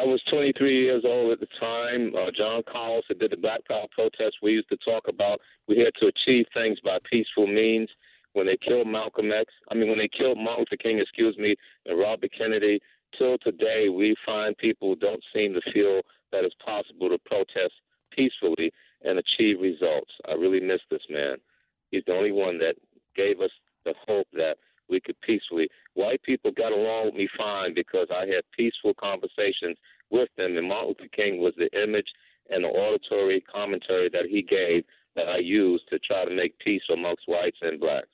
I was 23 years old at the time. Uh, John Carlos did the Black Power protest. We used to talk about we had to achieve things by peaceful means. When they killed Malcolm X, I mean, when they killed Martin Luther King, excuse me, and Robert Kennedy, till today, we find people don't seem to feel that it's possible to protest peacefully and achieve results. I really miss this man. He's the only one that gave us the hope that we could peacefully. White people got along with me fine because I had peaceful conversations with them, and Martin Luther King was the image and the auditory commentary that he gave that I used to try to make peace amongst whites and blacks.